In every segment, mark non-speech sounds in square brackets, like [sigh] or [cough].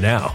now.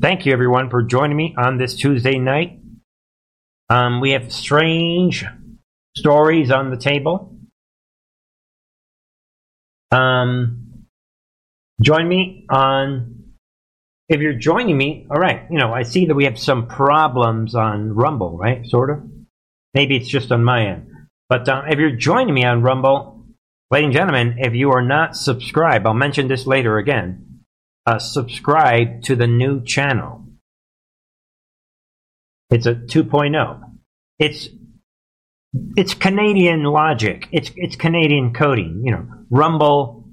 Thank you, everyone, for joining me on this Tuesday night. Um, we have strange stories on the table. Um, join me on. If you're joining me, all right. You know, I see that we have some problems on Rumble, right? Sort of. Maybe it's just on my end. But uh, if you're joining me on Rumble, ladies and gentlemen, if you are not subscribed, I'll mention this later again. Uh, subscribe to the new channel. It's a 2.0. It's it's Canadian logic. It's it's Canadian coding. You know, Rumble.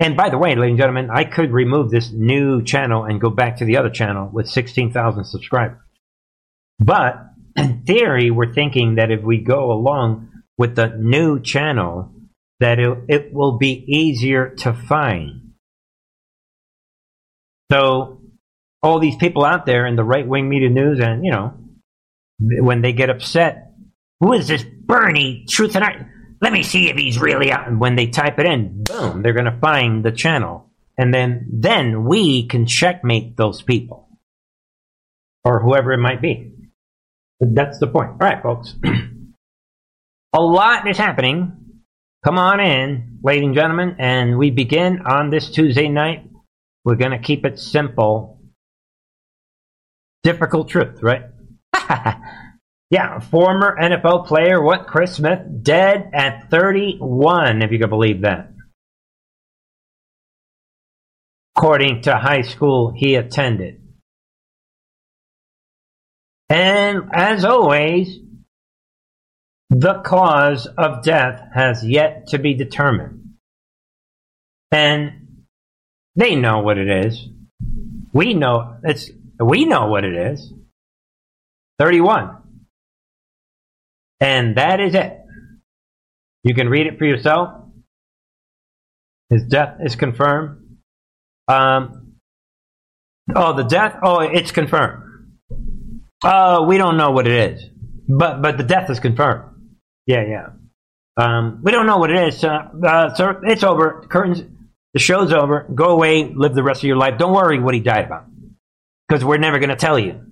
And by the way, ladies and gentlemen, I could remove this new channel and go back to the other channel with 16,000 subscribers. But in theory, we're thinking that if we go along with the new channel, that it, it will be easier to find. So, all these people out there in the right wing media news, and you know, when they get upset, who is this Bernie Truth and Art? Let me see if he's really out. And when they type it in, boom, they're going to find the channel, and then then we can checkmate those people or whoever it might be. That's the point. All right, folks. [clears throat] A lot is happening. Come on in, ladies and gentlemen, and we begin on this Tuesday night. We're going to keep it simple. Difficult truth, right? [laughs] yeah, former NFL player, what? Chris Smith, dead at 31, if you can believe that. According to high school he attended. And as always, the cause of death has yet to be determined. And they know what it is. We know it's we know what it is. 31. And that is it. You can read it for yourself. His death is confirmed. Um, oh, the death? Oh, it's confirmed. Uh, we don't know what it is, but but the death is confirmed. Yeah, yeah. Um, we don't know what it is, uh, uh, sir. It's over. Curtains. The show's over. Go away. Live the rest of your life. Don't worry what he died about, because we're never going to tell you.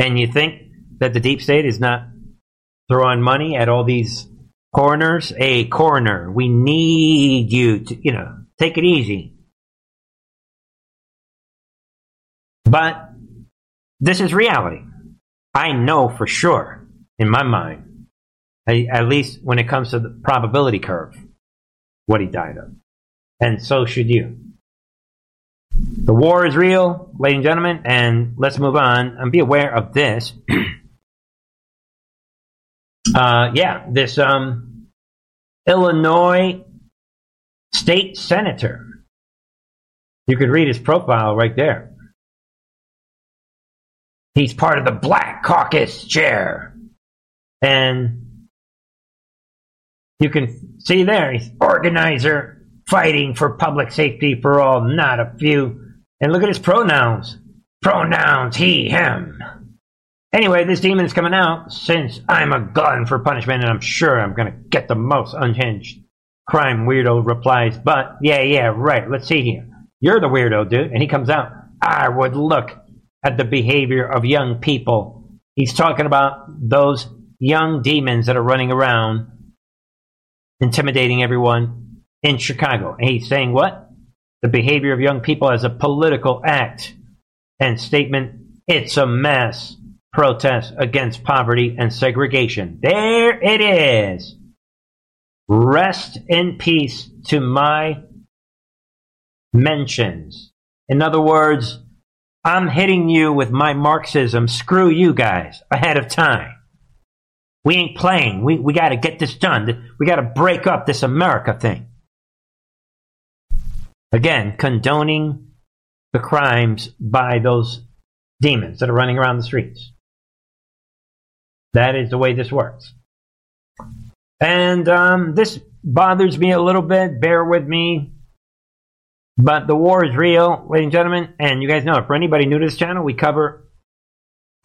And you think that the deep state is not throwing money at all these coroners? A coroner, we need you to, you know, take it easy. But this is reality. I know for sure, in my mind, at least when it comes to the probability curve, what he died of. And so should you. The war is real, ladies and gentlemen, and let's move on and be aware of this. [clears throat] uh, yeah, this um, Illinois state senator. You could read his profile right there. He's part of the Black Caucus chair. And you can see there, he's organizer fighting for public safety for all, not a few. And look at his pronouns. Pronouns, he, him. Anyway, this demon's coming out since I'm a glutton for punishment and I'm sure I'm to get the most unhinged crime weirdo replies. But yeah, yeah, right. Let's see here. You're the weirdo, dude. And he comes out. I would look at the behavior of young people. He's talking about those young demons that are running around intimidating everyone in Chicago. And he's saying what? The behavior of young people as a political act and statement it's a mass protest against poverty and segregation. There it is. Rest in peace to my mentions. In other words, I'm hitting you with my Marxism. Screw you guys ahead of time. We ain't playing. We, we got to get this done. We got to break up this America thing. Again, condoning the crimes by those demons that are running around the streets. That is the way this works. And um, this bothers me a little bit. Bear with me. But the war is real, ladies and gentlemen. And you guys know, for anybody new to this channel, we cover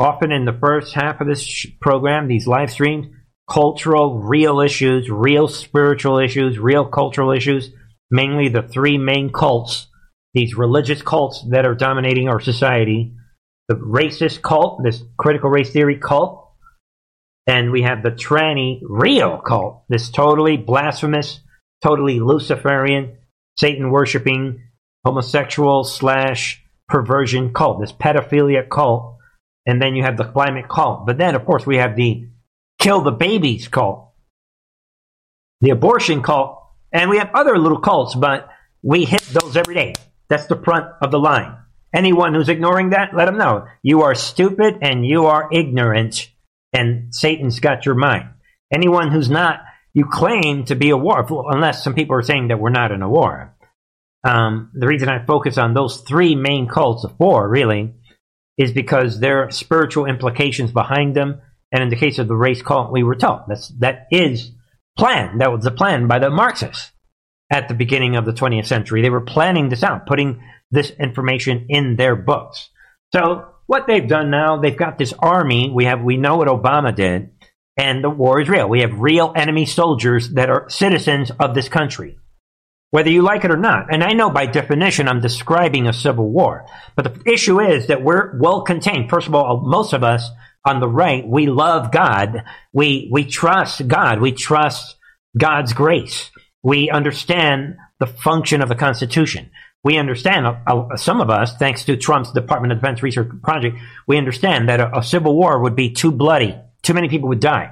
often in the first half of this sh- program, these live streams, cultural, real issues, real spiritual issues, real cultural issues, mainly the three main cults, these religious cults that are dominating our society. The racist cult, this critical race theory cult, and we have the tranny real cult, this totally blasphemous, totally Luciferian, Satan worshiping, homosexual slash perversion cult, this pedophilia cult. And then you have the climate cult. But then, of course, we have the kill the babies cult, the abortion cult, and we have other little cults, but we hit those every day. That's the front of the line. Anyone who's ignoring that, let them know. You are stupid and you are ignorant and Satan's got your mind. Anyone who's not, you claim to be a war, unless some people are saying that we're not in a war. Um, the reason I focus on those three main cults of four, really, is because there are spiritual implications behind them. And in the case of the race cult, we were told that's that is planned. That was the plan by the Marxists at the beginning of the 20th century. They were planning this out, putting this information in their books. So what they've done now, they've got this army. We have, we know what Obama did, and the war is real. We have real enemy soldiers that are citizens of this country, whether you like it or not. And I know by definition I'm describing a civil war, but the issue is that we're well contained. First of all, most of us on the right, we love God. We we trust God. We trust God's grace. We understand the function of the Constitution we understand, uh, uh, some of us, thanks to Trump's Department of Defense Research Project, we understand that a, a, civil war would be too bloody. Too many people would die.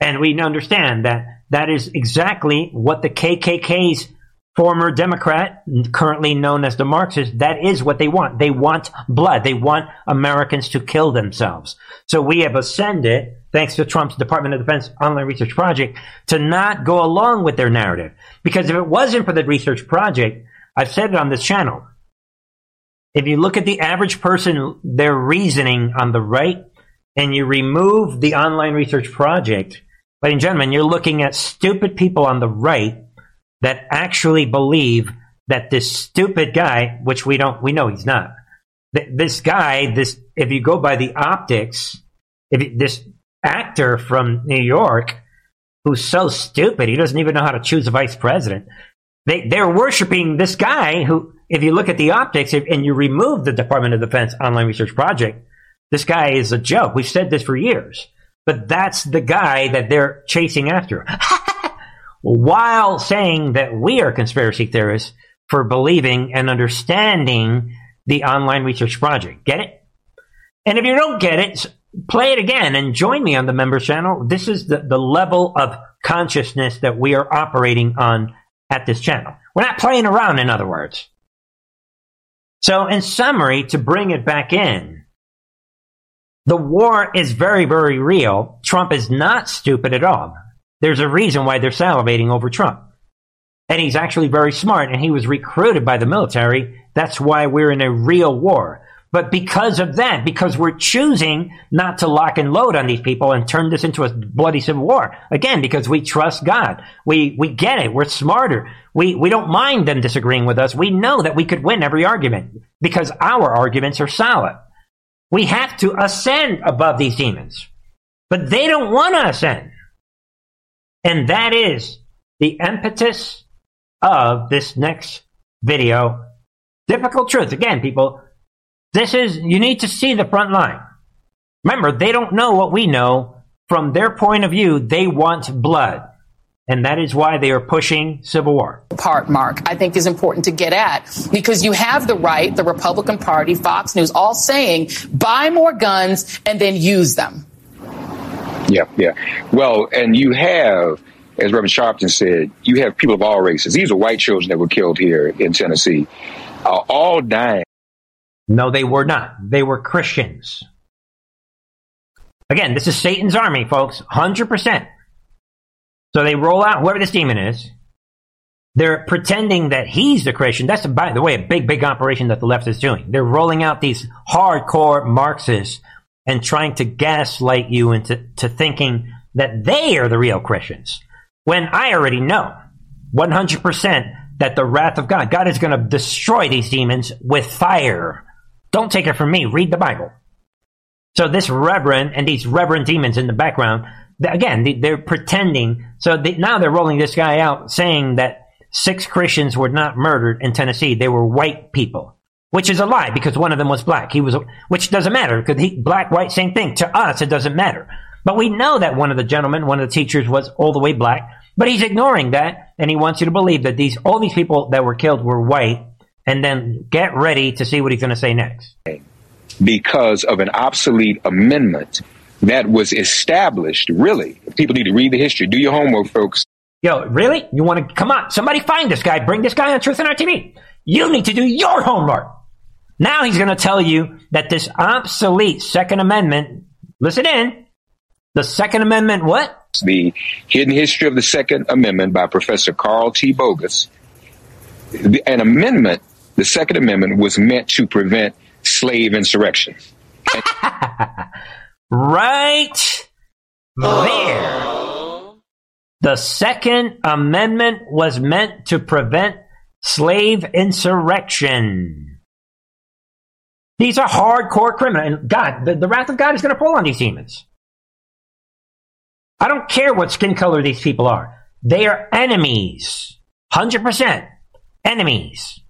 And we understand that that is exactly what the KKK's former Democrat, currently known as the Marxists, that is what they want. They want blood. They want Americans to kill themselves. So we have ascended, thanks to Trump's Department of Defense Online Research Project, to not go along with their narrative. Because if it wasn't for the research project, I've said it on this channel. If you look at the average person, their reasoning on the right, and you remove the online research project, ladies and gentlemen, you're looking at stupid people on the right that actually believe that this stupid guy, which we don't, we know he's not. This guy, this, if you go by the optics, if this actor from New York, who's so stupid, he doesn't even know how to choose a vice president. They, they're worshiping this guy who, if you look at the optics and you remove the Department of Defense Online Research Project, this guy is a joke. We've said this for years. But that's the guy that they're chasing after. [laughs] While saying that we are conspiracy theorists for believing and understanding the Online Research Project. Get it? And if you don't get it, play it again and join me on the members channel. This is the, the level of consciousness that we are operating on at this channel. We're not playing around, in other words. So, in summary, to bring it back in, the war is very, very real. Trump is not stupid at all. There's a reason why they're salivating over Trump. And he's actually very smart, and he was recruited by the military. That's why we're in a real war. But because of that, because we're choosing not to lock and load on these people and turn this into a bloody civil war, again, because we trust God. We, we get it. We're smarter. We, we don't mind them disagreeing with us. We know that we could win every argument because our arguments are solid. We have to ascend above these demons, but they don't want to ascend. And that is the impetus of this next video. Difficult truth. Again, people, this is, you need to see the front line. Remember, they don't know what we know. From their point of view, they want blood. And that is why they are pushing civil war. Part, Mark, I think is important to get at because you have the right, the Republican Party, Fox News, all saying buy more guns and then use them. Yeah, yeah. Well, and you have, as Reverend Sharpton said, you have people of all races. These are white children that were killed here in Tennessee, uh, all dying no, they were not. They were Christians. Again, this is Satan's army, folks. 100%. So they roll out whoever this demon is. They're pretending that he's the Christian. That's, by the way, a big, big operation that the left is doing. They're rolling out these hardcore Marxists and trying to gaslight you into to thinking that they are the real Christians. When I already know 100% that the wrath of God, God is going to destroy these demons with fire. Don't take it from me. Read the Bible. So this reverend and these reverend demons in the background, again, they're pretending. So they, now they're rolling this guy out saying that six Christians were not murdered in Tennessee. They were white people, which is a lie because one of them was black. He was, which doesn't matter because he, black, white, same thing. To us, it doesn't matter. But we know that one of the gentlemen, one of the teachers was all the way black, but he's ignoring that and he wants you to believe that these, all these people that were killed were white and then get ready to see what he's going to say next because of an obsolete amendment that was established. Really, people need to read the history. Do your homework, folks. Yo, really? You want to come on? Somebody find this guy. Bring this guy on Truth and Art TV. You need to do your homework. Now he's going to tell you that this obsolete Second Amendment. Listen in. The Second Amendment. What? The Hidden History of the Second Amendment by Professor Carl T. Bogus. An amendment, the Second Amendment, was meant to prevent slave insurrection. [laughs] right there. The Second Amendment was meant to prevent slave insurrection. These are hardcore criminals. And God, the, the wrath of God is going to fall on these demons. I don't care what skin color these people are. They are enemies. 100% enemies.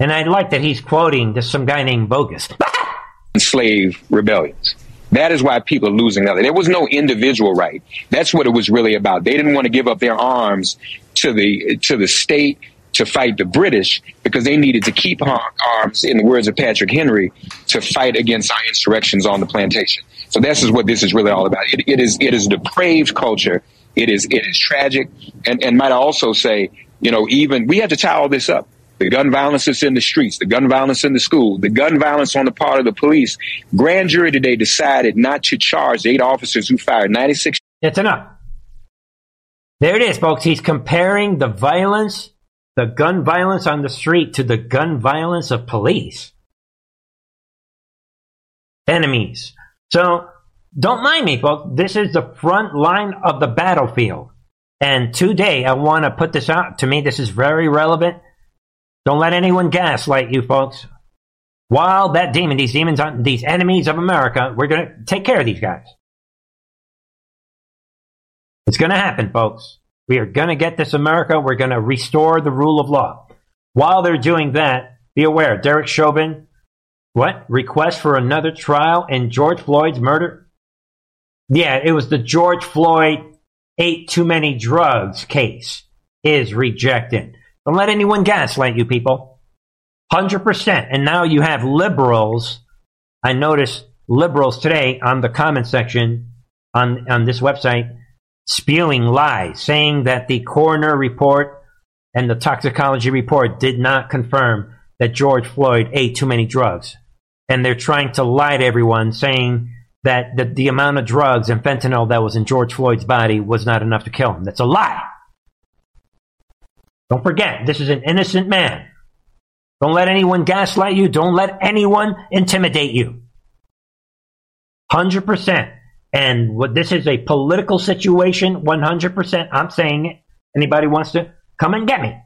And I like that he's quoting this some guy named Bogus. [laughs] Slave rebellions. That is why people are losing out. There was no individual right. That's what it was really about. They didn't want to give up their arms to the to the state to fight the British because they needed to keep arms, in the words of Patrick Henry, to fight against our insurrections on the plantation. So this is what this is really all about. It, it is it is depraved culture. It is it is tragic, and and might I also say, you know, even we have to tie all this up the gun violence that's in the streets, the gun violence in the school, the gun violence on the part of the police. Grand jury today decided not to charge eight officers who fired 96. It's enough. There it is, folks. He's comparing the violence, the gun violence on the street to the gun violence of police. Enemies. So don't mind me, folks. This is the front line of the battlefield. And today I want to put this out. To me, this is very relevant don't let anyone gaslight you, folks. While that demon, these demons, aren't these enemies of America, we're going to take care of these guys. It's going to happen, folks. We are going to get this America. We're going to restore the rule of law. While they're doing that, be aware, Derek Chauvin, what? Request for another trial in George Floyd's murder? Yeah, it was the George Floyd ate too many drugs case is rejected. Don't let anyone gaslight you people. 100%. And now you have liberals. I noticed liberals today on the comment section on, on this website spewing lies, saying that the coroner report and the toxicology report did not confirm that George Floyd ate too many drugs. And they're trying to lie to everyone, saying that the, the amount of drugs and fentanyl that was in George Floyd's body was not enough to kill him. That's a lie. Don't forget, this is an innocent man. Don't let anyone gaslight you. Don't let anyone intimidate you. 100%. And what this is a political situation, 100%. I'm saying it. Anybody wants to come and get me.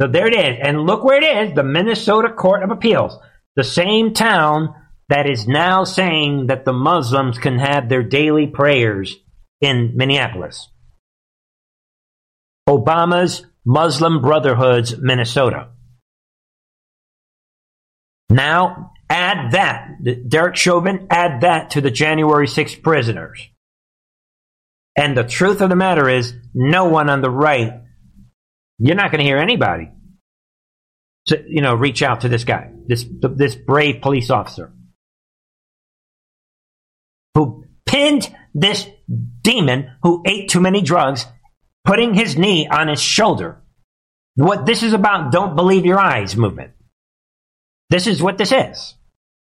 So there it is. And look where it is the Minnesota Court of Appeals. The same town that is now saying that the Muslims can have their daily prayers in Minneapolis. Obama's Muslim Brotherhood's Minnesota. Now, add that, Derek Chauvin, add that to the January 6th prisoners. And the truth of the matter is, no one on the right, you're not going to hear anybody, to, you know, reach out to this guy, this, this brave police officer who pinned this demon who ate too many drugs putting his knee on his shoulder. What this is about, don't believe your eyes movement. This is what this is.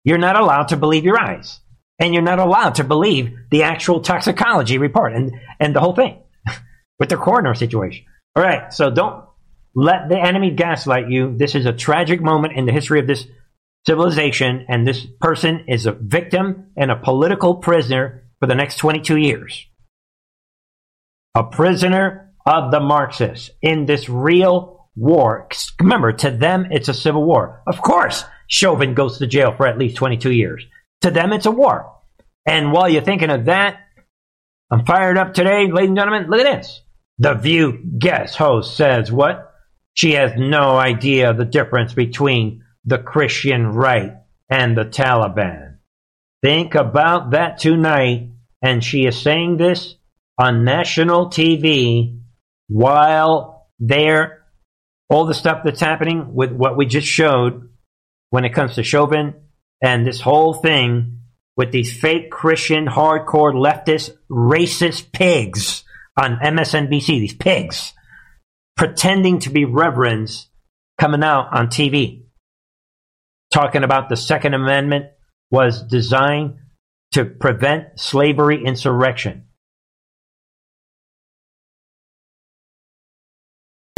You're not allowed to believe your eyes. And you're not allowed to believe the actual toxicology report and, and the whole thing [laughs] with the coroner situation. All right, so don't let the enemy gaslight you. This is a tragic moment in the history of this civilization, and this person is a victim and a political prisoner for the next 22 years. A prisoner of the Marxists in this real war. Remember, to them, it's a civil war. Of course, Chauvin goes to jail for at least 22 years. To them, it's a war. And while you're thinking of that, I'm fired up today, ladies and gentlemen. Look at this. The View guest host says what? She has no idea the difference between the Christian right and the Taliban. Think about that tonight. And she is saying this on national TV while there, all the stuff that's happening with what we just showed when it comes to Chauvin and this whole thing with these fake Christian, hardcore, leftist, racist pigs on MSNBC, these pigs pretending to be reverends coming out on TV talking about the Second Amendment was designed to prevent slavery insurrection.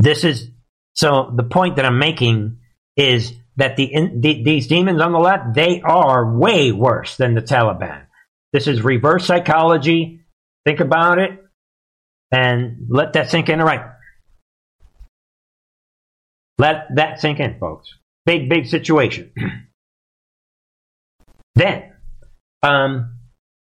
This is so the point that I'm making is that the, the, these demons on the left they are way worse than the Taliban. This is reverse psychology. Think about it and let that sink in. All right. Let that sink in, folks. Big, big situation. [clears throat] then, um,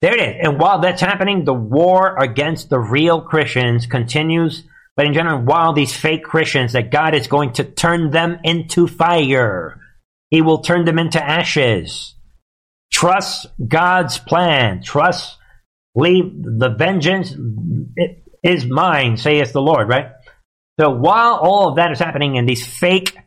there it is. And while that's happening, the war against the real Christians continues. But in general, while these fake Christians, that God is going to turn them into fire, He will turn them into ashes. Trust God's plan. Trust, leave the vengeance is mine, saith the Lord, right? So while all of that is happening and these fake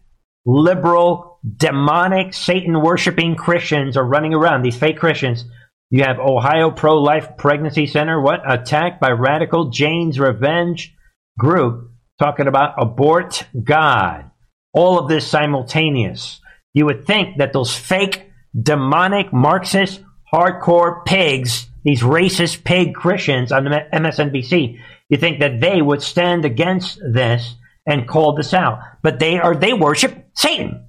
liberal, demonic, Satan worshiping Christians are running around, these fake Christians. You have Ohio Pro Life Pregnancy Center, what? Attacked by radical Jane's Revenge group talking about abort God. All of this simultaneous. You would think that those fake, demonic, Marxist, hardcore pigs, these racist pig Christians on MSNBC, you think that they would stand against this and call this out. But they are, they worship Satan.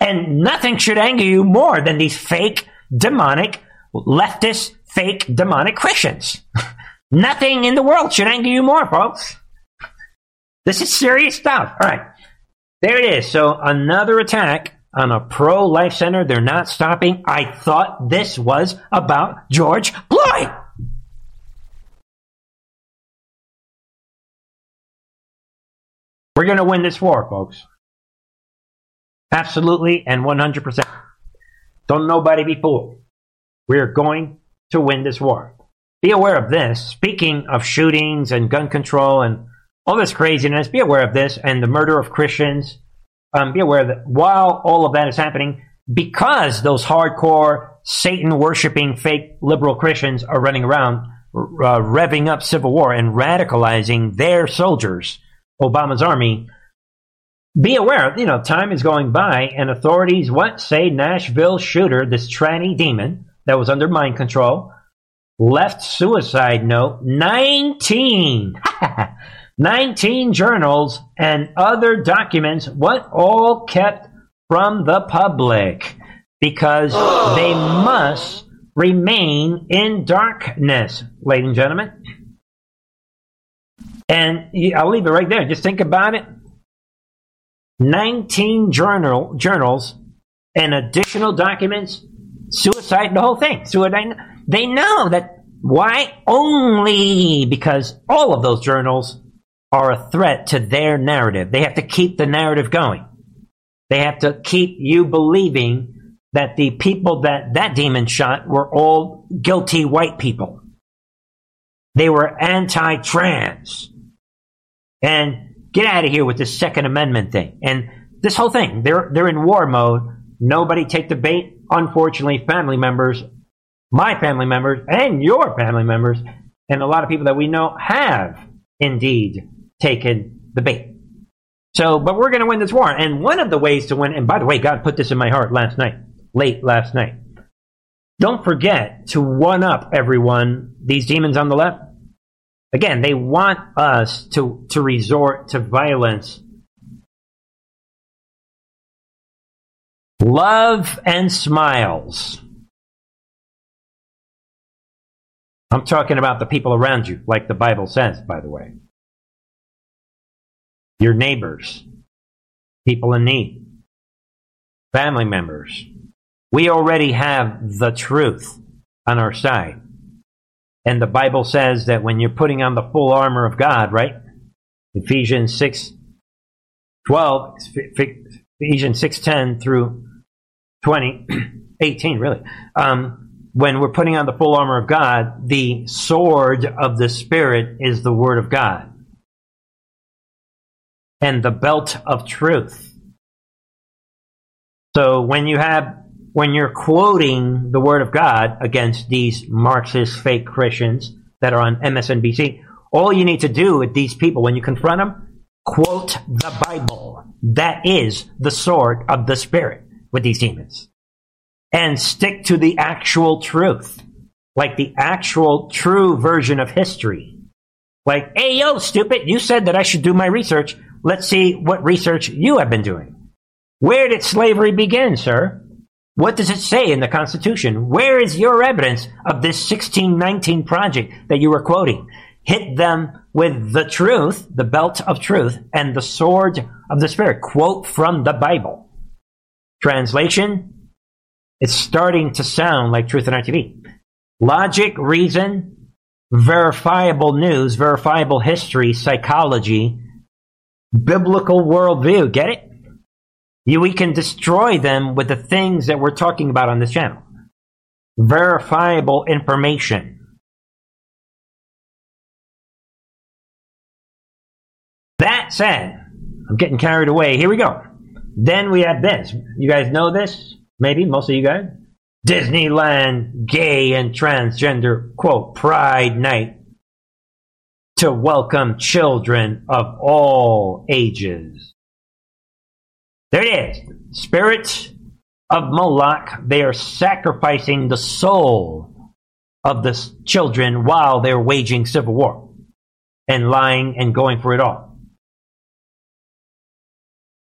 And nothing should anger you more than these fake, demonic, leftist, fake, demonic Christians. [laughs] nothing in the world should anger you more, folks. This is serious stuff. All right. There it is. So another attack on a pro life center. They're not stopping. I thought this was about George Floyd. We're going to win this war, folks. Absolutely and 100%. Don't nobody be fooled. We're going to win this war. Be aware of this. Speaking of shootings and gun control and all this craziness, be aware of this and the murder of Christians. Um, be aware that while all of that is happening, because those hardcore Satan worshiping fake liberal Christians are running around uh, revving up civil war and radicalizing their soldiers, Obama's army, be aware, you know, time is going by and authorities, what say Nashville shooter, this tranny demon that was under mind control, left suicide note 19, [laughs] 19 journals and other documents, what all kept from the public because [gasps] they must remain in darkness, ladies and gentlemen. And I'll leave it right there. Just think about it. 19 journal journals and additional documents, suicide, the whole thing. Suicide. They know that why only because all of those journals are a threat to their narrative. They have to keep the narrative going. They have to keep you believing that the people that that demon shot were all guilty white people. They were anti-trans. And get out of here with this Second Amendment thing. And this whole thing, they're, they're in war mode. Nobody take the bait. Unfortunately, family members, my family members, and your family members, and a lot of people that we know have indeed taken the bait. So, but we're going to win this war. And one of the ways to win, and by the way, God put this in my heart last night, late last night. Don't forget to one up everyone, these demons on the left Again, they want us to, to resort to violence. Love and smiles. I'm talking about the people around you, like the Bible says, by the way. Your neighbors, people in need, family members. We already have the truth on our side. And the Bible says that when you're putting on the full armor of God, right? Ephesians 6 12, Ephesians 6 10 through 20, [clears throat] 18, really. Um, when we're putting on the full armor of God, the sword of the Spirit is the Word of God. And the belt of truth. So when you have when you're quoting the Word of God against these Marxist fake Christians that are on MSNBC, all you need to do with these people when you confront them, quote the Bible. That is the sword of the Spirit with these demons. And stick to the actual truth. Like the actual true version of history. Like, hey yo, stupid, you said that I should do my research. Let's see what research you have been doing. Where did slavery begin, sir? What does it say in the Constitution? Where is your evidence of this 1619 project that you were quoting? Hit them with the truth, the belt of truth, and the sword of the Spirit. Quote from the Bible. Translation It's starting to sound like Truth and Art TV. Logic, reason, verifiable news, verifiable history, psychology, biblical worldview. Get it? You, we can destroy them with the things that we're talking about on this channel. Verifiable information. That said, I'm getting carried away. Here we go. Then we have this. You guys know this? Maybe, most of you guys. Disneyland gay and transgender, quote, pride night to welcome children of all ages. There it is. Spirits of Moloch, they are sacrificing the soul of the children while they're waging civil war and lying and going for it all.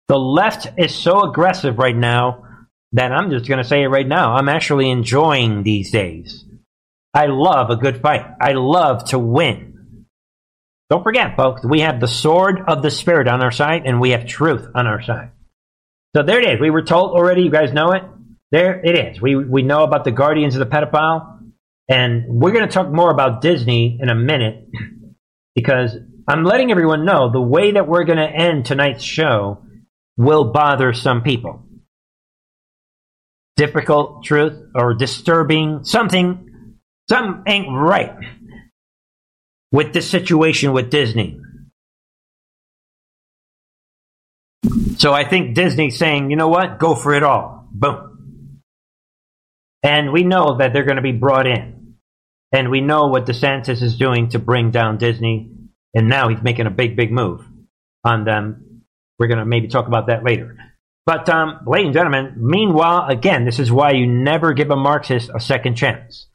The left is so aggressive right now that I'm just going to say it right now. I'm actually enjoying these days. I love a good fight. I love to win. Don't forget, folks, we have the sword of the Spirit on our side and we have truth on our side. So there it is. We were told already. You guys know it. There it is. We we know about the guardians of the pedophile, and we're going to talk more about Disney in a minute [clears throat] because I'm letting everyone know the way that we're going to end tonight's show will bother some people. Difficult truth or disturbing something, something ain't right with this situation with Disney. So I think Disney's saying, you know what? Go for it all. Boom. And we know that they're going to be brought in. And we know what DeSantis is doing to bring down Disney. And now he's making a big, big move on them. We're going to maybe talk about that later. But, um, ladies and gentlemen, meanwhile, again, this is why you never give a Marxist a second chance.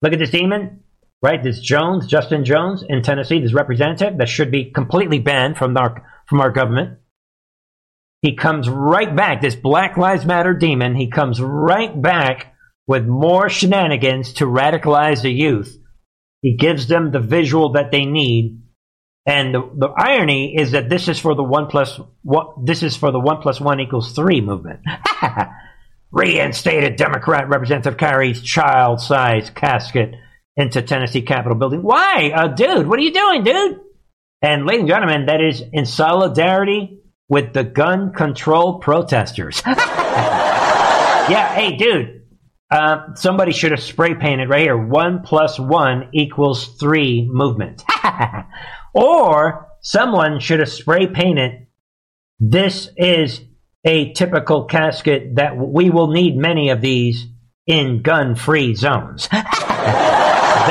Look at this demon, right? This Jones, Justin Jones in Tennessee, this representative that should be completely banned from our, from our government he comes right back, this Black Lives Matter demon, he comes right back with more shenanigans to radicalize the youth. He gives them the visual that they need. And the, the irony is that this is for the one plus one, this is for the one plus one equals three movement. [laughs] Reinstated Democrat Representative carries child-sized casket into Tennessee Capitol building. Why, uh, dude? What are you doing, dude? And ladies and gentlemen, that is in solidarity with the gun control protesters. [laughs] yeah, hey, dude. Uh, somebody should have spray painted right here. One plus one equals three movement. [laughs] or someone should have spray painted. This is a typical casket that we will need many of these in gun free zones. [laughs] that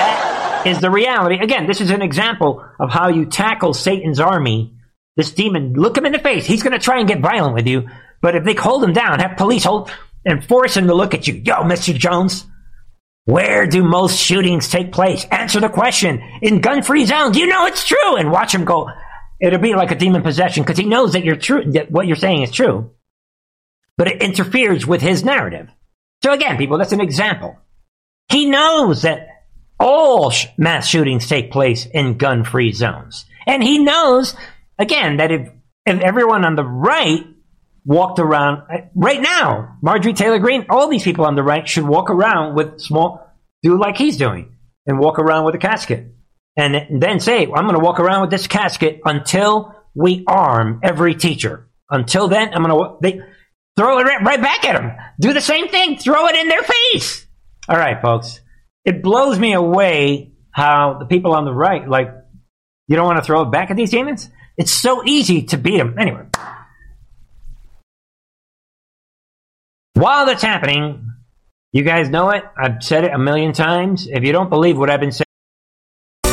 is the reality. Again, this is an example of how you tackle Satan's army this demon, look him in the face. He's going to try and get violent with you. But if they hold him down, have police hold and force him to look at you. Yo, Mr. Jones, Where do most shootings take place? Answer the question. In gun-free zones, you know it's true. And watch him go. It'll be like a demon possession because he knows that you're true, that what you're saying is true. But it interferes with his narrative. So again, people, that's an example. He knows that all sh- mass shootings take place in gun-free zones. And he knows, again, that if, if everyone on the right walked around right now. Marjorie Taylor Greene, all these people on the right should walk around with small, do like he's doing, and walk around with a casket, and then say, "I'm going to walk around with this casket until we arm every teacher. Until then, I'm going to." They throw it right back at them. Do the same thing. Throw it in their face. All right, folks. It blows me away how the people on the right, like, you don't want to throw it back at these demons. It's so easy to beat them. Anyway. While that's happening, you guys know it. I've said it a million times. If you don't believe what I've been saying,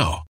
now.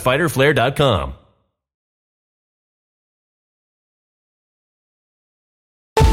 fighterflare.com.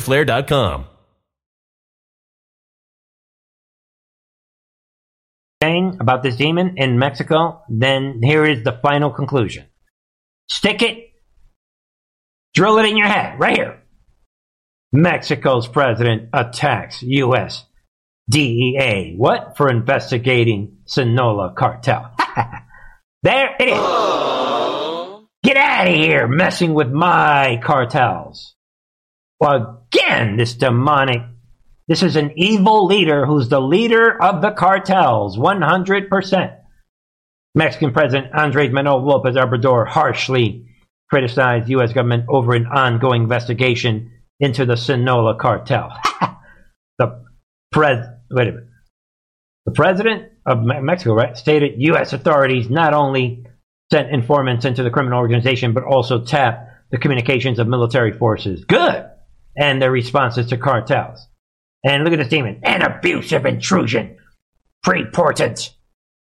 fighterflare.com. Saying about this demon in Mexico, then here is the final conclusion. Stick it, drill it in your head, right here. Mexico's president attacks U.S. DEA. What? For investigating Sinaloa cartel. [laughs] there it is. Oh. Get out of here messing with my cartels. Well, again, this demonic, this is an evil leader who's the leader of the cartels, 100%. Mexican President Andres Manuel Lopez Obrador harshly criticized U.S. government over an ongoing investigation into the Sinaloa cartel. [laughs] the pres, wait a minute. The president of Mexico, right, stated U.S. authorities not only sent informants into the criminal organization, but also tapped the communications of military forces. Good. And their responses to cartels. And look at this demon. An abusive intrusion. Preportent.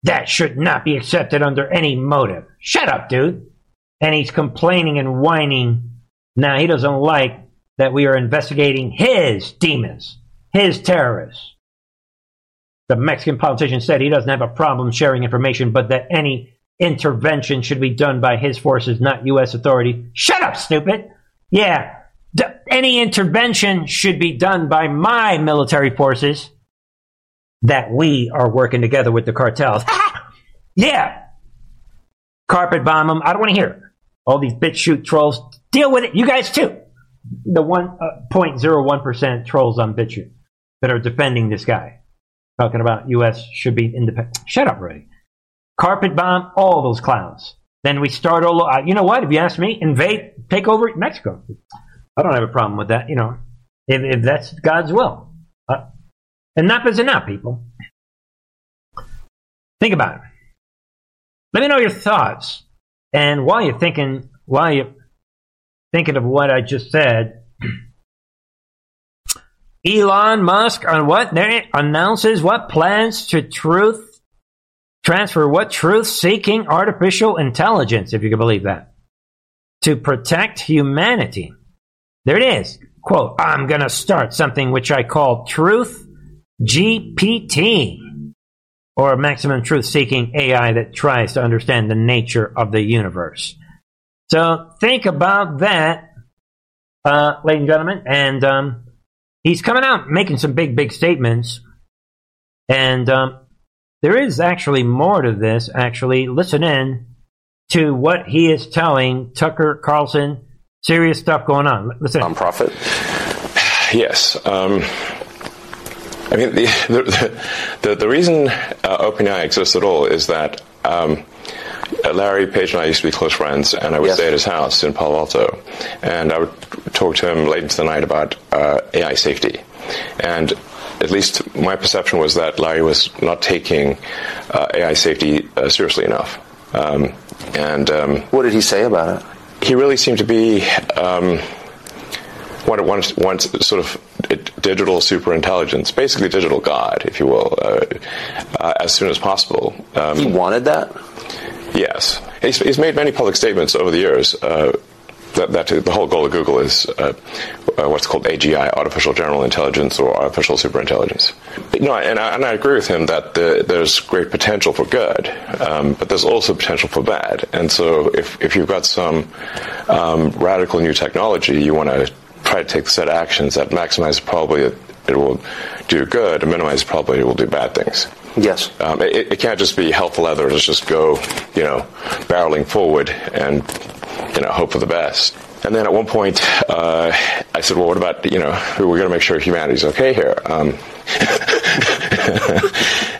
That should not be accepted under any motive. Shut up, dude. And he's complaining and whining. Now, he doesn't like that we are investigating his demons, his terrorists. The Mexican politician said he doesn't have a problem sharing information, but that any intervention should be done by his forces, not U.S. authority. Shut up, stupid! Yeah, any intervention should be done by my military forces that we are working together with the cartels. [laughs] yeah! Carpet bomb them. I don't want to hear it. All these BitChute trolls. Deal with it. You guys too. The 1.01% uh, trolls on BitChute that are defending this guy. Talking about U.S. should be independent. Shut up, already. Carpet bomb all those clowns. Then we start all. Uh, you know what? If you ask me, invade, take over Mexico. I don't have a problem with that. You know, if, if that's God's will. Uh, enough is enough, people. Think about it. Let me know your thoughts. And while you're thinking, while you're thinking of what I just said, [clears throat] Elon Musk on what announces what plans to truth transfer what truth seeking artificial intelligence, if you can believe that, to protect humanity. There it is. Quote, I'm going to start something which I call Truth GPT, or maximum truth seeking AI that tries to understand the nature of the universe. So think about that, uh, ladies and gentlemen. And um, he's coming out making some big, big statements. And um, there is actually more to this, actually. Listen in to what he is telling Tucker Carlson. Serious stuff going on. Listen. Nonprofit. Yes. Um, I mean, the, the, the, the reason uh, OpenAI exists at all is that um, Larry Page and I used to be close friends, and I would yes. stay at his house in Palo Alto, and I would talk to him late into the night about uh, AI safety. And at least my perception was that Larry was not taking uh, AI safety uh, seriously enough. Um, and um, what did he say about it? He really seemed to be um, wanted, wanted, sort of digital superintelligence, basically digital God, if you will, uh, uh, as soon as possible. Um, he wanted that. Yes, he's, he's, made many public statements over the years. Uh, that, that, the whole goal of Google is uh, what's called AGI, artificial general intelligence or artificial superintelligence. No, and I, and I agree with him that the, there's great potential for good, um, but there's also potential for bad. And so if, if you've got some um, radical new technology, you want to try to take the set of actions that maximize probably it will do good and minimize probably it will do bad things. Yes. Um, it, it, can't just be helpful leather. Let's just go, you know, barreling forward and, you know, hope for the best. And then at one point, uh, I said, well, what about, you know, we're going to make sure humanity's okay here. Um, [laughs]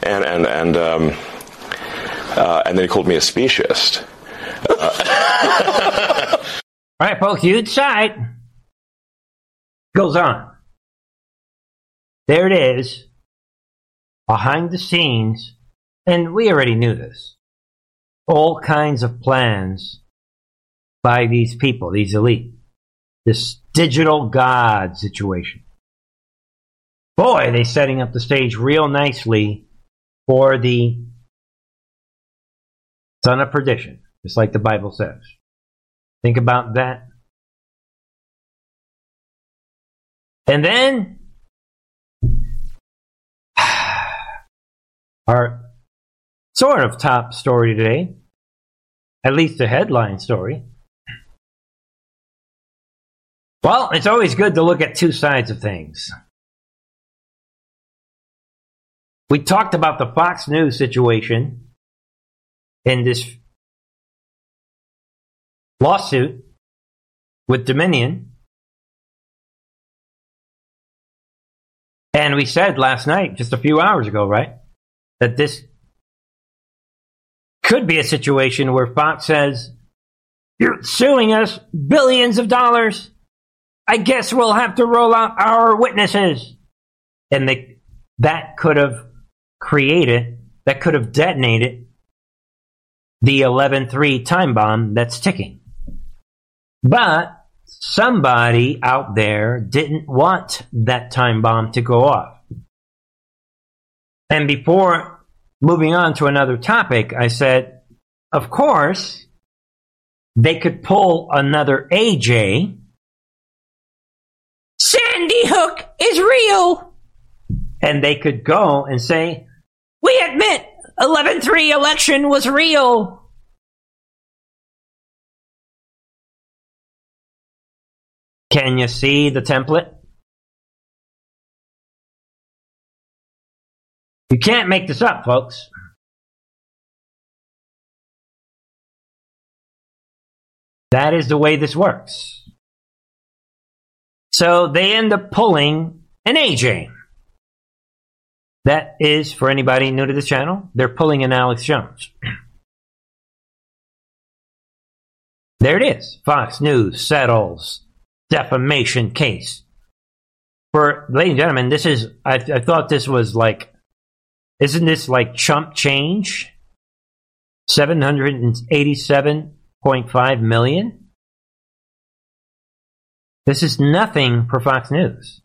and, and, and, um, uh, and then he called me a speciesist. Uh, [laughs] All right, folks, you decide. Goes on. There it is, behind the scenes, and we already knew this. All kinds of plans by these people, these elite. This digital god situation. Boy, they're setting up the stage real nicely for the son of perdition, just like the Bible says. Think about that. And then [sighs] Our sort of top story today, at least the headline story. Well, it's always good to look at two sides of things. We talked about the Fox News situation in this lawsuit with Dominion. And we said last night, just a few hours ago, right? that this could be a situation where Fox says, You're suing us billions of dollars. I guess we'll have to roll out our witnesses. And they, that could have created that could have detonated the 11-3 time bomb that's ticking. But somebody out there didn't want that time bomb to go off. And before moving on to another topic, I said, of course, they could pull another AJ. Sandy Hook is real. And they could go and say, we admit 11-3 election was real. Can you see the template? You can't make this up, folks. That is the way this works. So they end up pulling an AJ. That is, for anybody new to this channel, they're pulling an Alex Jones. [clears throat] there it is. Fox News settles defamation case. For, ladies and gentlemen, this is, I, I thought this was like, isn't this like chump change? 787.5 million? This is nothing for Fox News.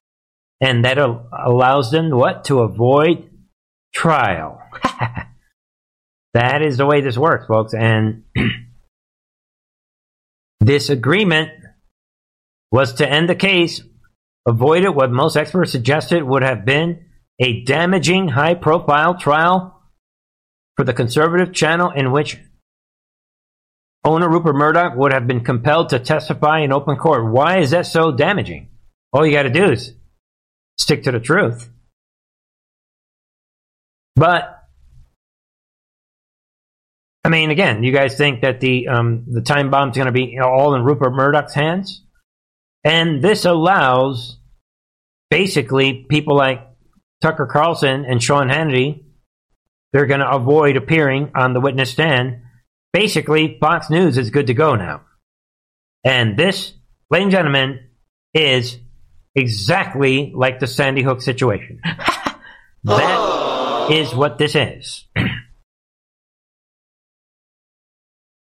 And that allows them what? To avoid trial. [laughs] that is the way this works, folks. And [clears throat] this agreement was to end the case, avoided what most experts suggested would have been a damaging, high profile trial for the conservative channel in which owner Rupert Murdoch would have been compelled to testify in open court. Why is that so damaging? All you got to do is stick to the truth. But I mean, again, you guys think that the um, the time bomb is going to be all in Rupert Murdoch's hands? And this allows basically people like Tucker Carlson and Sean Hannity, they're going to avoid appearing on the witness stand. Basically, Fox News is good to go now. And this, ladies and gentlemen, is exactly like the Sandy Hook situation. [laughs] that is what this is. [clears throat]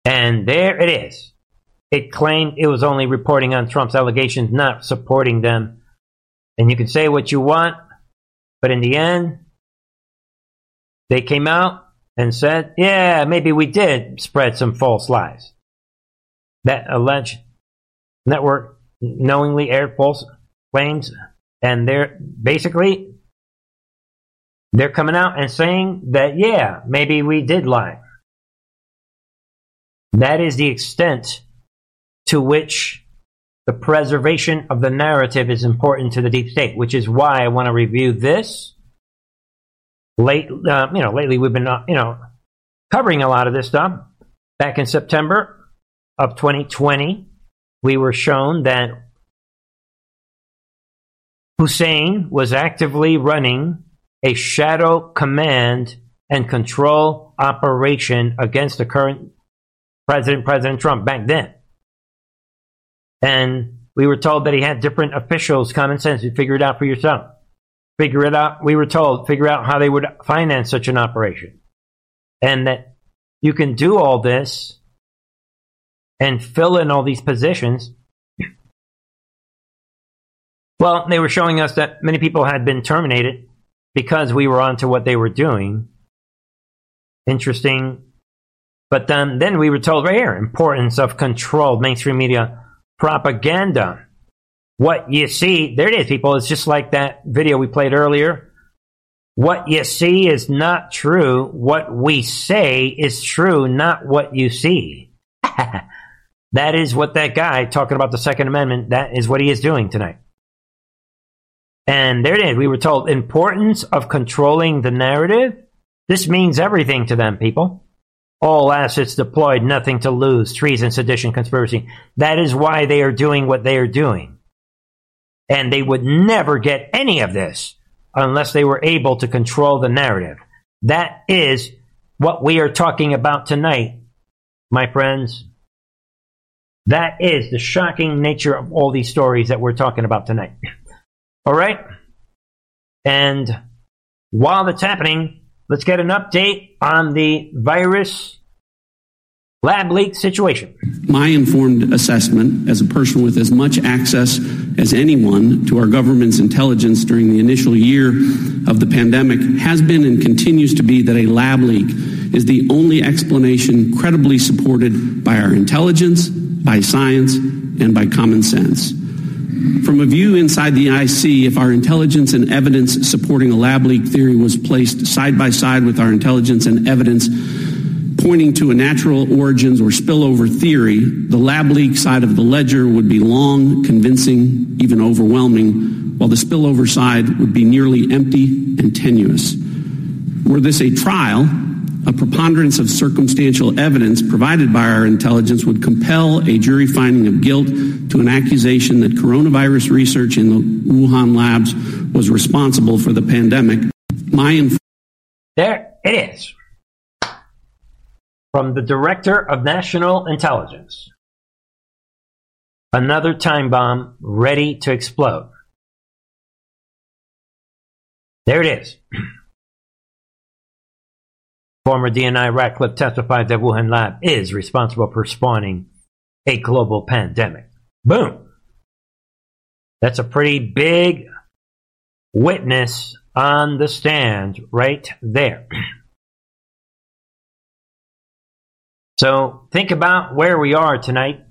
and there it is. It claimed it was only reporting on Trump's allegations, not supporting them. And you can say what you want, but in the end, they came out and said, yeah, maybe we did spread some false lies. That alleged network knowingly aired false claims, and they're basically they're coming out and saying that yeah, maybe we did lie. That is the extent to which the preservation of the narrative is important to the deep state, which is why I want to review this. Late, uh, you know, lately we've been, uh, you know, covering a lot of this stuff. Back in September of 2020, we were shown that Hussein was actively running a shadow command and control operation against the current president, President Trump, back then. And we were told that he had different officials, common sense, you figure it out for yourself. Figure it out. We were told, figure out how they would finance such an operation. And that you can do all this and fill in all these positions. Well, they were showing us that many people had been terminated because we were onto what they were doing. Interesting. But then, then we were told right here importance of controlled mainstream media propaganda. What you see, there it is, people. It's just like that video we played earlier. What you see is not true. What we say is true, not what you see. [laughs] that is what that guy talking about the Second Amendment, that is what he is doing tonight. And there it is. We were told importance of controlling the narrative. This means everything to them, people. All assets deployed, nothing to lose, treason, sedition, conspiracy. That is why they are doing what they are doing. And they would never get any of this unless they were able to control the narrative. That is what we are talking about tonight, my friends. That is the shocking nature of all these stories that we're talking about tonight. [laughs] All right? And while that's happening, let's get an update on the virus lab leak situation. My informed assessment, as a person with as much access as anyone to our government's intelligence during the initial year of the pandemic, has been and continues to be that a lab leak is the only explanation credibly supported by our intelligence, by science, and by common sense. From a view inside the IC, if our intelligence and evidence supporting a lab leak theory was placed side by side with our intelligence and evidence pointing to a natural origins or spillover theory, the lab leak side of the ledger would be long, convincing, even overwhelming, while the spillover side would be nearly empty and tenuous. Were this a trial, a preponderance of circumstantial evidence provided by our intelligence would compel a jury finding of guilt to an accusation that coronavirus research in the Wuhan labs was responsible for the pandemic. My inf- there it is. From the Director of National Intelligence. Another time bomb ready to explode. There it is. [clears throat] Former DNI Ratcliffe testified that Wuhan lab is responsible for spawning a global pandemic. Boom. That's a pretty big witness on the stand right there. [clears throat] So think about where we are tonight.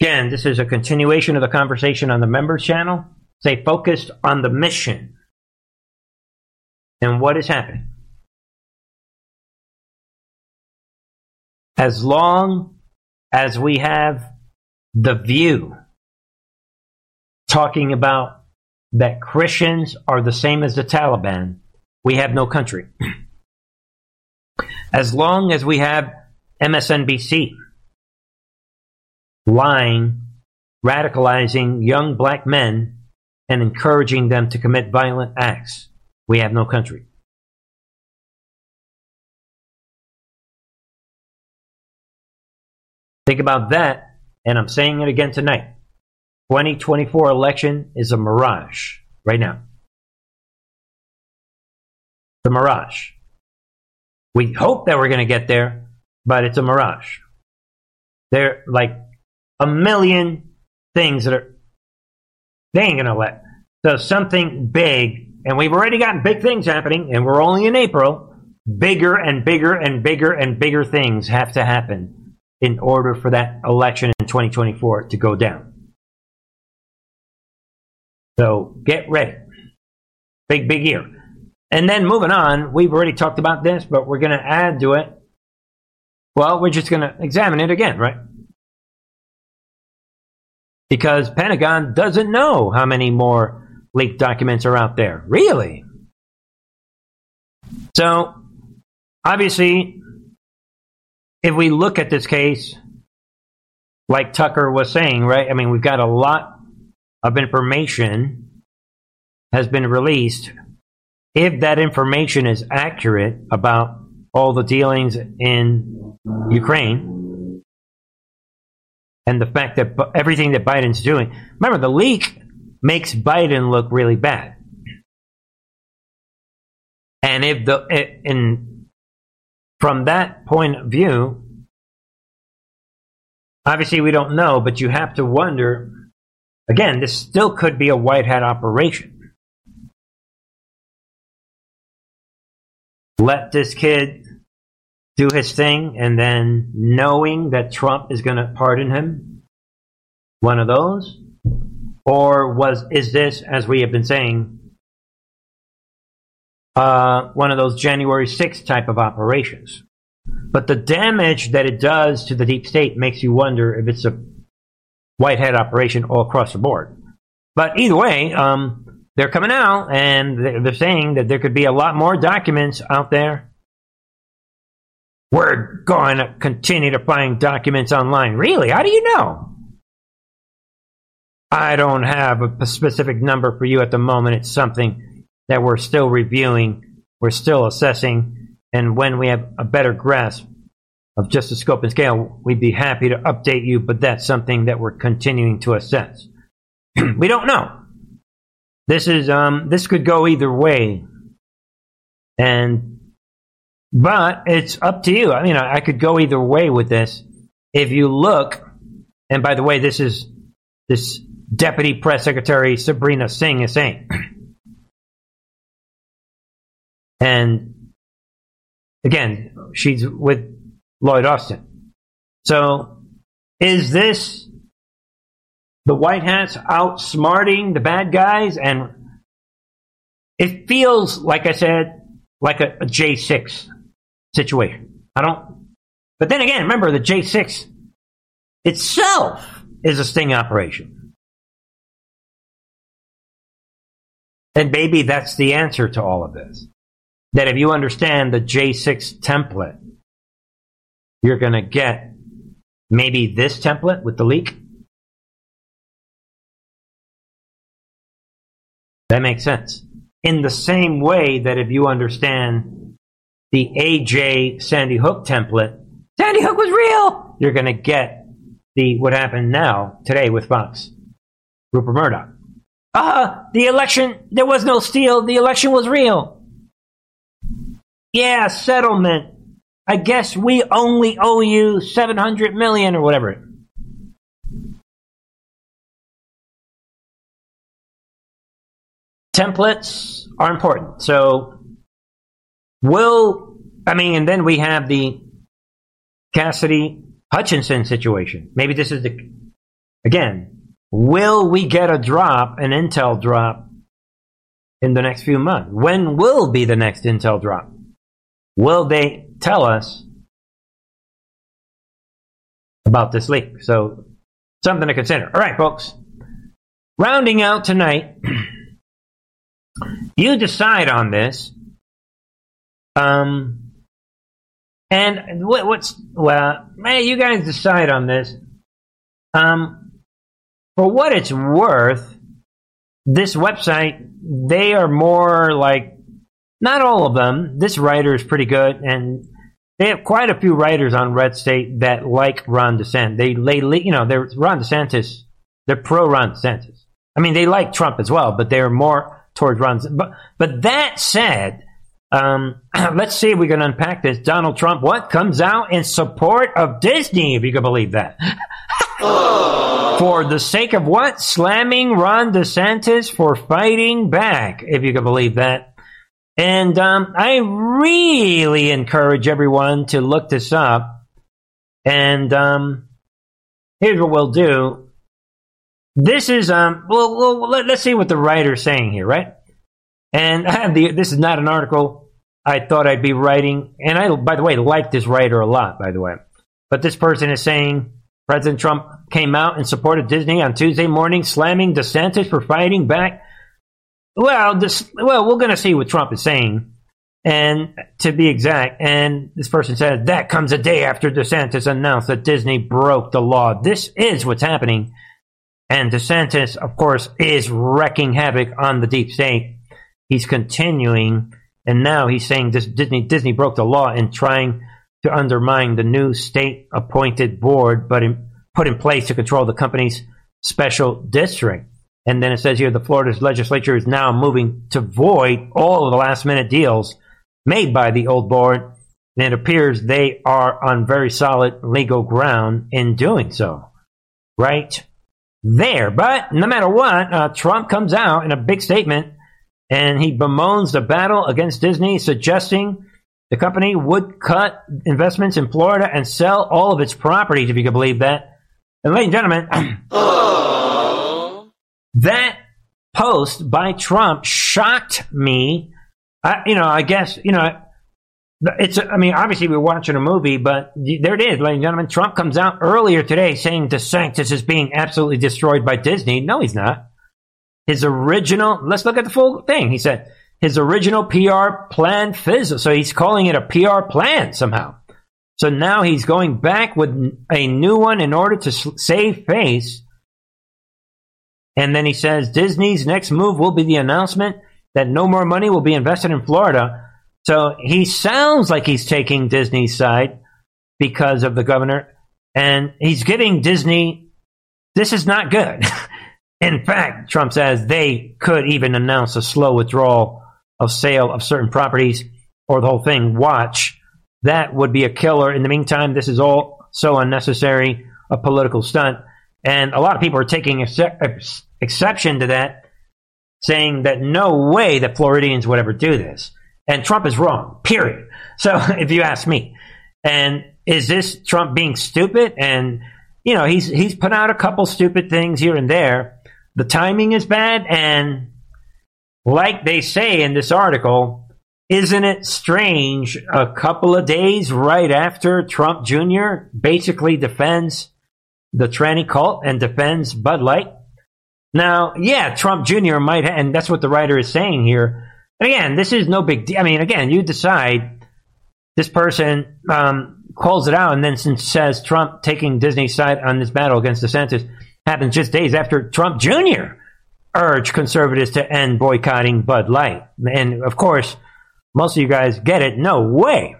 Again, this is a continuation of the conversation on the members channel. Stay focused on the mission and what is happening. As long as we have the view talking about that Christians are the same as the Taliban, we have no country. [clears throat] As long as we have MSNBC lying, radicalizing young black men, and encouraging them to commit violent acts, we have no country. Think about that, and I'm saying it again tonight. 2024 election is a mirage right now. The mirage. We hope that we're going to get there, but it's a mirage. There like a million things that are they ain't going to let. So something big, and we've already got big things happening, and we're only in April. Bigger and bigger and bigger and bigger things have to happen in order for that election in 2024 to go down. So get ready. Big, big year. And then moving on, we've already talked about this, but we're going to add to it. Well, we're just going to examine it again, right? Because Pentagon doesn't know how many more leaked documents are out there. Really? So, obviously, if we look at this case, like Tucker was saying, right? I mean, we've got a lot of information has been released if that information is accurate about all the dealings in Ukraine and the fact that everything that Biden's doing, remember the leak makes Biden look really bad. And if the eh, in from that point of view, obviously we don't know, but you have to wonder again, this still could be a white hat operation. Let this kid do his thing and then knowing that Trump is going to pardon him? One of those? Or was is this, as we have been saying, uh, one of those January 6th type of operations? But the damage that it does to the deep state makes you wonder if it's a white hat operation all across the board. But either way, um, they're coming out and they're saying that there could be a lot more documents out there. We're going to continue to find documents online. Really? How do you know? I don't have a specific number for you at the moment. It's something that we're still reviewing, we're still assessing, and when we have a better grasp of just the scope and scale, we'd be happy to update you, but that's something that we're continuing to assess. [clears throat] we don't know. This is um, this could go either way. And, but it's up to you. I mean, I, could go either way with this. If you look, and by the way, this is this Deputy Press Secretary Sabrina Singh is saying. And again, she's with Lloyd Austin. So is this the White Hats outsmarting the bad guys? And it feels, like I said, like a a J6 situation. I don't, but then again, remember the J6 itself is a sting operation. And maybe that's the answer to all of this. That if you understand the J6 template, you're going to get maybe this template with the leak. That makes sense. In the same way that if you understand the AJ Sandy Hook template, Sandy Hook was real, you're going to get the what happened now today with Fox, Rupert Murdoch. Uh, the election, there was no steal. The election was real. Yeah, settlement. I guess we only owe you 700 million or whatever. Templates are important. So, will, I mean, and then we have the Cassidy Hutchinson situation. Maybe this is the, again, will we get a drop, an Intel drop in the next few months? When will be the next Intel drop? Will they tell us about this leak? So, something to consider. All right, folks. Rounding out tonight, [clears throat] you decide on this. Um, and what, what's well, man, you guys decide on this. Um, for what it's worth, this website they are more like not all of them. This writer is pretty good, and they have quite a few writers on Red State that like Ron DeSantis. They, they you know, they're Ron DeSantis. They're pro Ron DeSantis. I mean, they like Trump as well, but they're more towards Ron. But but that said, um, [clears throat] let's see if we can unpack this. Donald Trump, what comes out in support of Disney, if you can believe that. [laughs] for the sake of what? Slamming Ron DeSantis for fighting back, if you can believe that. And um, I really encourage everyone to look this up. And um, here's what we'll do. This is um. Well, well let, us see what the writer's saying here, right? And [laughs] the. This is not an article I thought I'd be writing. And I, by the way, like this writer a lot. By the way, but this person is saying President Trump came out and supported Disney on Tuesday morning, slamming DeSantis for fighting back well, this well, we're going to see what Trump is saying, and to be exact, and this person said that comes a day after DeSantis announced that Disney broke the law. This is what's happening, and DeSantis, of course, is wrecking havoc on the deep state. He's continuing, and now he's saying this Disney Disney broke the law in trying to undermine the new state-appointed board, but in, put in place to control the company's special district. And then it says here the Florida's legislature is now moving to void all of the last minute deals made by the old board. And it appears they are on very solid legal ground in doing so. Right there. But no matter what, uh, Trump comes out in a big statement and he bemoans the battle against Disney, suggesting the company would cut investments in Florida and sell all of its properties, if you can believe that. And ladies and gentlemen, [clears throat] That post by Trump shocked me. I, you know, I guess, you know, it's, I mean, obviously we're watching a movie, but there it is, ladies and gentlemen. Trump comes out earlier today saying DeSantis is being absolutely destroyed by Disney. No, he's not. His original, let's look at the full thing. He said his original PR plan fizzled. So he's calling it a PR plan somehow. So now he's going back with a new one in order to save face and then he says Disney's next move will be the announcement that no more money will be invested in Florida. So he sounds like he's taking Disney's side because of the governor. And he's giving Disney, this is not good. [laughs] in fact, Trump says they could even announce a slow withdrawal of sale of certain properties or the whole thing, watch. That would be a killer. In the meantime, this is all so unnecessary, a political stunt. And a lot of people are taking ex- ex- exception to that, saying that no way that Floridians would ever do this. And Trump is wrong, period. So [laughs] if you ask me, and is this Trump being stupid? And, you know, he's, he's put out a couple stupid things here and there. The timing is bad. And like they say in this article, isn't it strange a couple of days right after Trump Jr. basically defends the tranny cult and defends Bud Light? Now, yeah, Trump Jr. might, ha- and that's what the writer is saying here. And again, this is no big deal. I mean, again, you decide this person um, calls it out and then says Trump taking Disney's side on this battle against the DeSantis happens just days after Trump Jr. urged conservatives to end boycotting Bud Light. And of course, most of you guys get it. No way.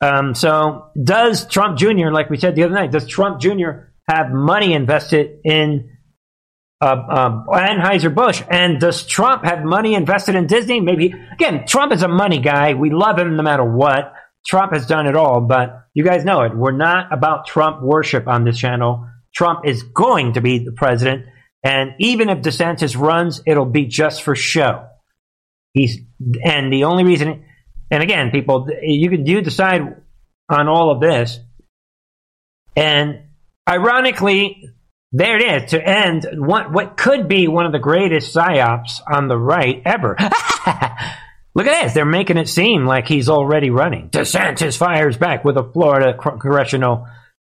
Um, so, does Trump Jr., like we said the other night, does Trump Jr. have money invested in uh, uh, Anheuser-Busch? And does Trump have money invested in Disney? Maybe. Again, Trump is a money guy. We love him no matter what. Trump has done it all, but you guys know it. We're not about Trump worship on this channel. Trump is going to be the president. And even if DeSantis runs, it'll be just for show. He's, and the only reason, and again, people, you can, you decide on all of this. And ironically, there it is to end what, what could be one of the greatest psyops on the right ever. [laughs] Look at this. They're making it seem like he's already running. DeSantis fires back with a Florida congressional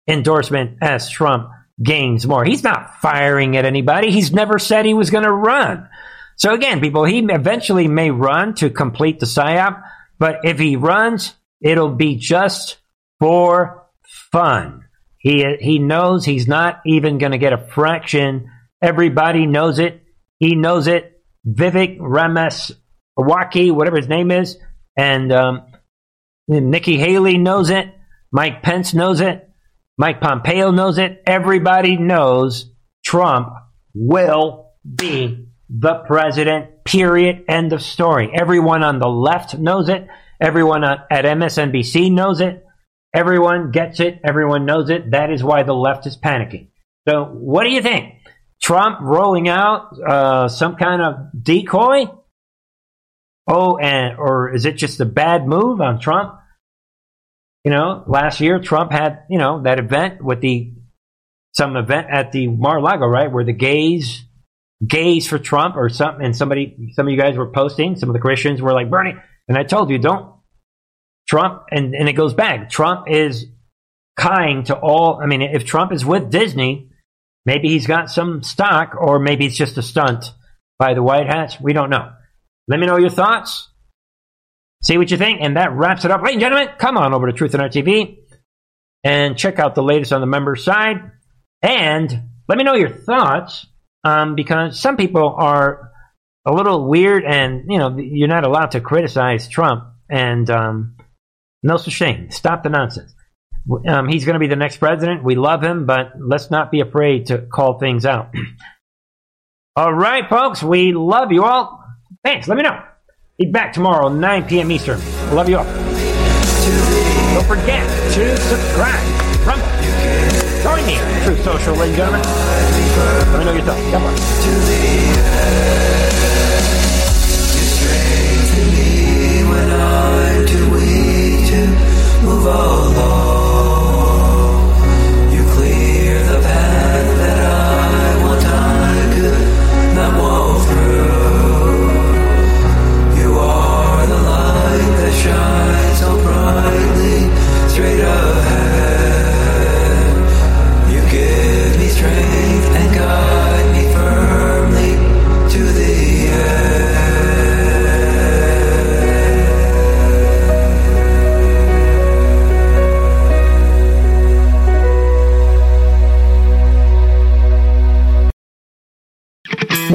endorsement as Trump gains more. He's not firing at anybody. He's never said he was going to run. So again, people, he eventually may run to complete the PSYOP, but if he runs, it'll be just for fun. He, he knows he's not even going to get a fraction. Everybody knows it. He knows it. Vivek Ramaswamy, whatever his name is, and um, Nikki Haley knows it. Mike Pence knows it. Mike Pompeo knows it. Everybody knows Trump will be the president, period. End of story. Everyone on the left knows it. Everyone at MSNBC knows it. Everyone gets it. Everyone knows it. That is why the left is panicking. So, what do you think? Trump rolling out uh, some kind of decoy? Oh, and or is it just a bad move on Trump? You know, last year Trump had you know that event with the some event at the Mar-a-Lago, right, where the gays gays for Trump or something, and somebody, some of you guys were posting, some of the Christians were like, Bernie, and I told you, don't, Trump, and, and it goes back, Trump is kind to all, I mean, if Trump is with Disney, maybe he's got some stock, or maybe it's just a stunt by the White Hats, we don't know. Let me know your thoughts. See what you think, and that wraps it up. Ladies and gentlemen, come on over to Truth and Art TV and check out the latest on the member side. And let me know your thoughts um, because some people are a little weird, and you know you're not allowed to criticize Trump, and um, no such thing. Stop the nonsense. Um, he's going to be the next president. We love him, but let's not be afraid to call things out. [clears throat] all right, folks, we love you all. Thanks. Let me know. Be back tomorrow, 9 p.m. Eastern. Love you all. Don't forget to subscribe. Rumble. Join me on Truth Social, ladies and gentlemen. Let me know your thoughts. God bless. Move along.